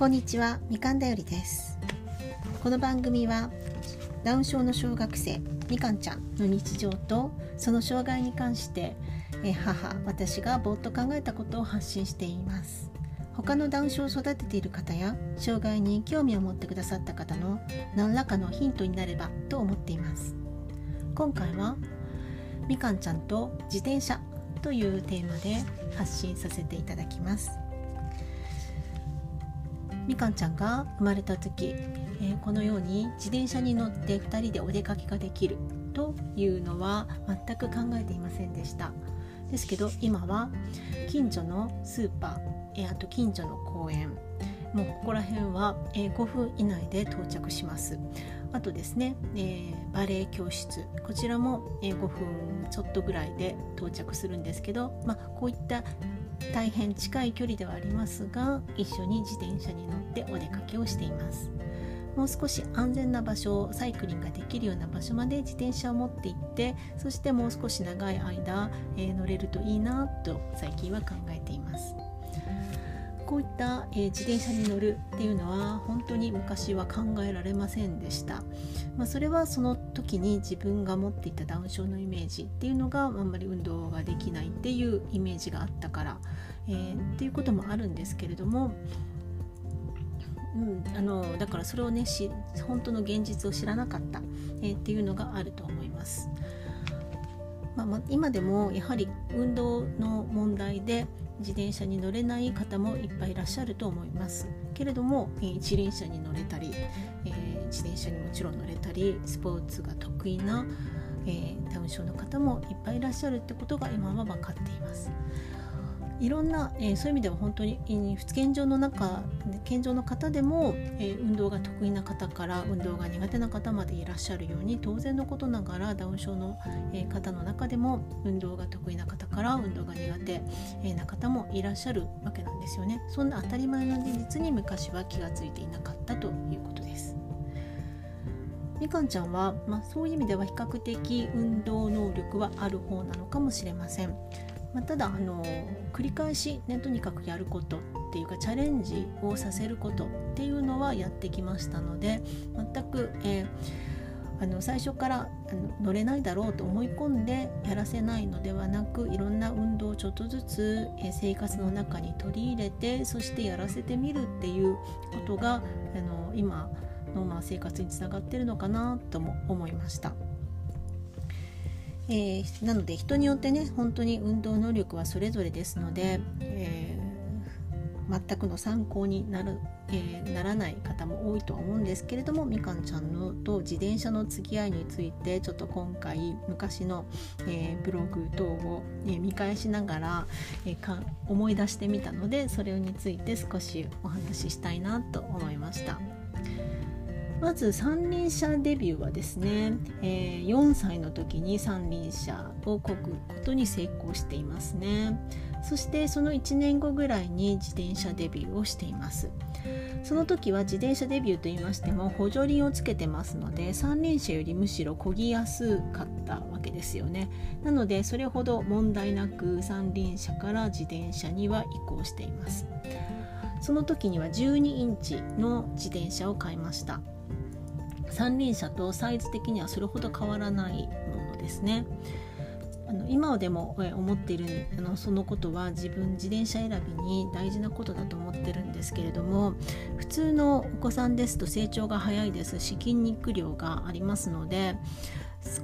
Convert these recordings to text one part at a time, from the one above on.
こんにちはみかんだよりです。この番組はダウン症の小学生みかんちゃんの日常とその障害に関してえ母私がぼーっと考えたことを発信しています。他のダウン症を育てている方や障害に興味を持ってくださった方の何らかのヒントになればと思っています。今回はみかんちゃんと自転車というテーマで発信させていただきます。みかんちゃんが生まれた時、えー、このように自転車に乗って2人でお出かけができるというのは全く考えていませんでした。ですけど今は近所のスーパー、えー、あと近所の公園もうここら辺は、え、5分以内で到着します。あとですね、えー、バレエ教室こちらも、え、5分ちょっとぐらいで到着するんですけど、まあ、こういった大変近い距離ではありますが一緒に自転車に乗ってお出かけをしています。もう少し安全な場所サイクリングができるような場所まで自転車を持って行ってそしてもう少し長い間、えー、乗れるといいなと最近は考えています。こういった、えー、自転車に乗るっていうのは本当に昔は考えられませんでした、まあ、それはその時に自分が持っていたダウン症のイメージっていうのがあんまり運動ができないっていうイメージがあったから、えー、っていうこともあるんですけれどもうん、あのだからそれをねし本当の現実を知らなかった、えー、っていうのがあると思います。まあ、今でもやはり運動の問題で自転車に乗れない方もいっぱいいらっしゃると思いますけれども、え、一輪車に乗れたり、えー、自転車にもちろん乗れたりスポーツが得意な、えー、ダウン症の方もいっぱいいらっしゃるってことが今は分かっています。いろんな、えー、そういう意味では本当に健常の中健常の方でも、えー、運動が得意な方から運動が苦手な方までいらっしゃるように当然のことながらダウン症の、えー、方の中でも運動が得意な方から運動が苦手、えな方もいらっしゃるわけなんですよね。そんな当たり前の事実に昔は気がついていなかったということです。みかんちゃんは、まあ、そういう意味では比較的運動能力はある方なのかもしれません。まあ、ただあの繰り返しねとにかくやることっていうかチャレンジをさせることっていうのはやってきましたので全く、えー、あの最初からあの乗れないだろうと思い込んでやらせないのではなくいろんな運動をちょっとずつ、えー、生活の中に取り入れてそしてやらせてみるっていうことがあの今のまあ生活につながってるのかなとも思いました。えー、なので人によってね本当に運動能力はそれぞれですので、えー、全くの参考になる、えー、ならない方も多いとは思うんですけれどもみかんちゃんのと自転車の付き合いについてちょっと今回昔の、えブログ等を、え見返しながら、えか思い出してみたのでそれについて少しお話ししたいなと思いました。まず三輪車デビューはですね、えー、4歳の時に三輪車をこぐことに成功していますね。そしてその1年後ぐらいに自転車デビューをしています。その時は自転車デビューといいましても補助輪をつけてますので三輪車よりむしろ漕ぎやすかったわけですよね。なのでそれほど問題なく三輪車から自転車には移行しています。その時には12インチの自転車を買いました。三輪車とサイズ的にはそれほど変わらないものですね。あの今でも思っているあのそのことは自分自転車選びに大事なことだと思ってるんですけれども普通のお子さんですと成長が早いですし筋肉量がありますので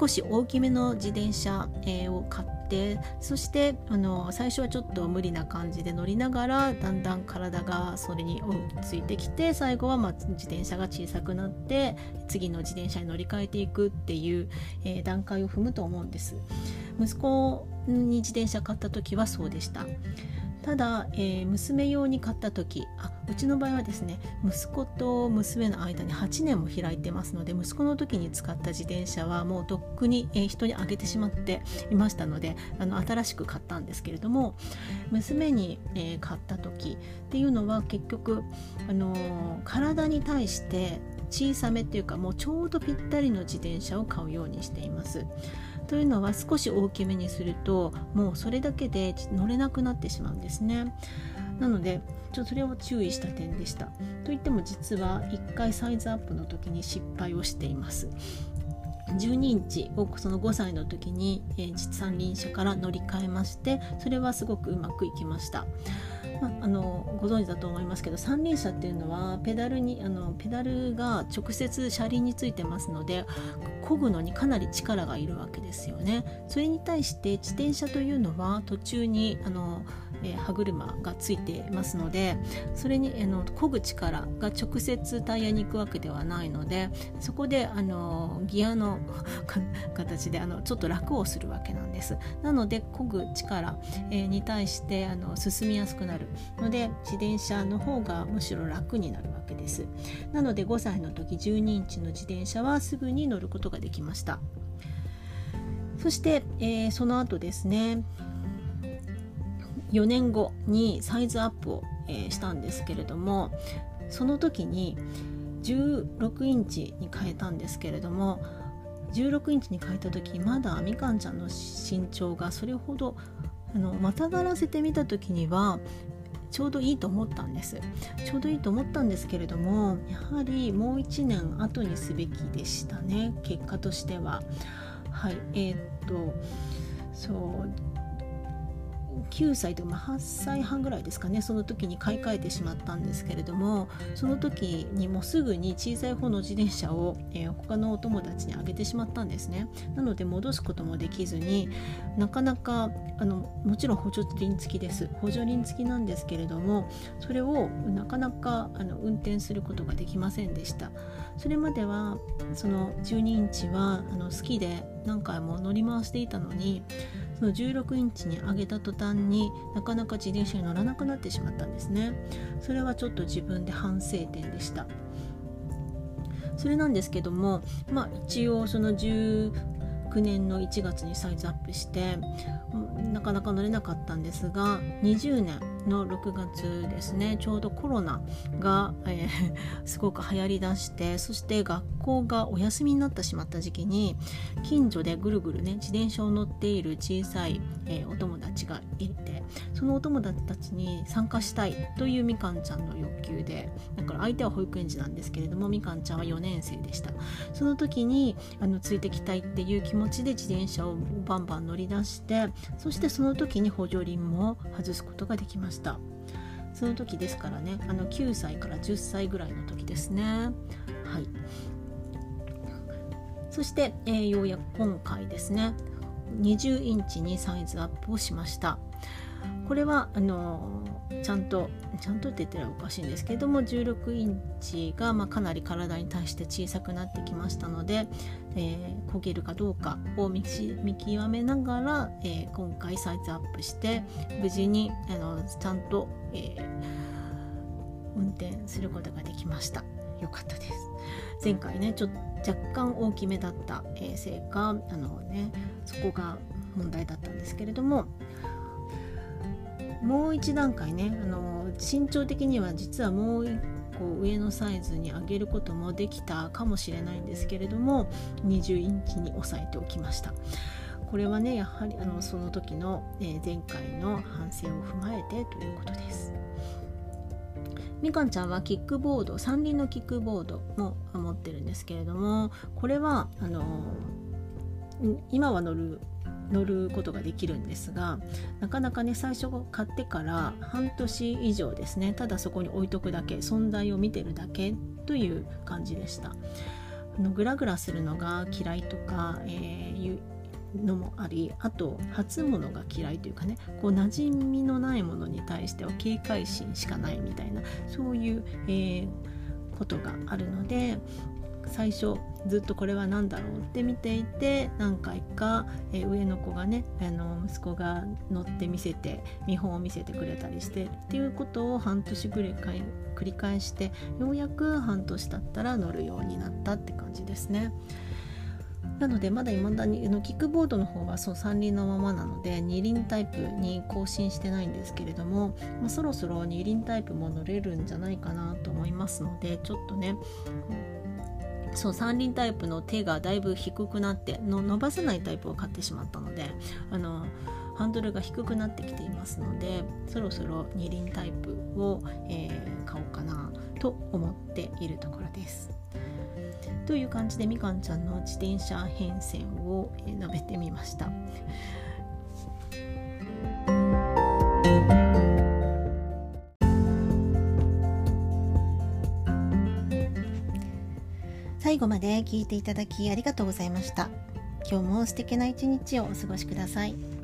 少し大きめの自転車、えー、を買ってそしてあの最初はちょっと無理な感じで乗りながらだんだん体がそれに追いついてきて最後はま自転車が小さくなって次の自転車に乗り換えていくっていう、えー、段階を踏むと思うんです。息子に自転車買った時はそうでした。ただ、えー、娘用に買った時あうちの場合はですね息子と娘の間に8年も開いてますので息子の時に使った自転車はもうとっくに、えー、人にあげてしまっていましたのであの新しく買ったんですけれども娘に、えー、買った時っていうのは結局、あの体に対して小さめっていうかもうちょうどぴったりの自転車を買うようにしています。というのは少し大きめにするともうそれだけで乗れなくなってしまうんですね。なのでちょっとそれを注意した点でしたといっても実は1回サイズアップの時に失敗をしています12インチをその5歳の時に、えー、三輪車から乗り換えましてそれはすごくうまくいきました。まあ、のご存知だと思いますけど三輪車っていうのはペダルにあのペダルが直接車輪についてますので漕ぐのにかなり力がいるわけですよね。それに対して自転車というのは途中にあのえー、歯車がついてますのでそれにあの漕ぐ力が直接タイヤに行くわけではないのでそこであのギアの 形であのちょっと楽をするわけなんです。なので漕ぐ力、えー、に対してあの進みやすくなるので自転車の方がむしろ楽になるわけです。なので5歳の時12インチの自転車はすぐに乗ることができました。そして、えー、その後ですね4年後にサイズアップを、えー、したんですけれどもその時に16インチに変えたんですけれども16インチに変えた時まだみかんちゃんの身長がそれほどあのまたがらせてみた時にはちょうどいいと思ったんです。ちょうどいいと思ったんですけれどもやはりもう1年後にすべきでしたね結果としては。はいえー、っとそう9歳とか、8歳半ぐらいですかねその時に買い替えてしまったんですけれどもその時にもすぐに小さい方の自転車を、えー、他のお友達にあげてしまったんですね。なので戻すこともできずになかなかあのもちろん補助輪付きです。補助輪付きなんですけれどもそれをなかなかあの運転することができませんでした。それまではその12インチはあの好きで何回も乗り回していたのにその16インチに上げた途端になかなか自転車に乗らなくなってしまったんですね。それはちょっと自分で反省点でした。それなんですけどもまあ一応その19年の1月にサイズアップしてなかなか乗れなかったんですが20年の6月ですね。ちょうどコロナが、えー、すごく流行りだしてそして学校がお休みになってしまった時期に近所でぐるぐるね自転車を乗っている小さい、えー、お友達がいてそのお友達たちに参加したいというみかんちゃんの欲求でだから相手は保育園児なんですけれどもみかんちゃんは4年生でした。その時にあのついてきたいっていう気持ちで自転車をバンバン乗り出してそしてその時に補助輪も外すことができました。た。その時ですからねあの9歳から10歳ぐらいの時ですね。はい。そして、えー、ようやく今回ですね20インチにサイズアップをしました。これはあのちゃんとちゃんとって言ったらおかしいんですけども16インチが、まあ、かなり体に対して小さくなってきましたので、えー、焦げるかどうかを見極めながら、えー、今回サイズアップして無事にあのちゃんと、えー、運転することができました。よかったです。前回ねちょっと若干大きめだった、えー、せいかあのねそこが問題だったんですけれどももう一段階ねあの身長的には実はもう一個上のサイズに上げることもできたかもしれないんですけれども20インチに抑えておきました。これはねやはりあのその時の、え、前回の反省を踏まえてということです。みかんちゃんはキックボード三輪のキックボードも持ってるんですけれどもこれはあの今は乗る乗ることができるんですがなかなかね最初買ってから半年以上ですねただそこに置いとくだけ存在を見てるだけという感じでした。あのグラグラするのが嫌いとか、えー、のもありあと初物が嫌いというかねこう馴染みのないものに対しては警戒心しかないみたいなそういう、えー、ことがあるので最初ずっとこれは何だろうって見ていて何回か、えー、上の子がねあの息子が乗って見せて見本を見せてくれたりしてっていうことを半年ぐらい繰り返してようやく半年経ったら乗るようになったって感じですね。なのでまだ未だにのキックボードの方はそう三輪のままなので二輪タイプに更新してないんですけれども、まあ、そろそろ二輪タイプも乗れるんじゃないかなと思いますのでちょっとねそう三輪タイプの手がだいぶ低くなっての伸ばせないタイプを買ってしまったのであのハンドルが低くなってきていますのでそろそろ二輪タイプを、えー、買おうかなと思っているところです。という感じでみかんちゃんの自転車変遷を述べてみました。最後まで聞いていただきありがとうございました。今日も素敵な一日をお過ごしください。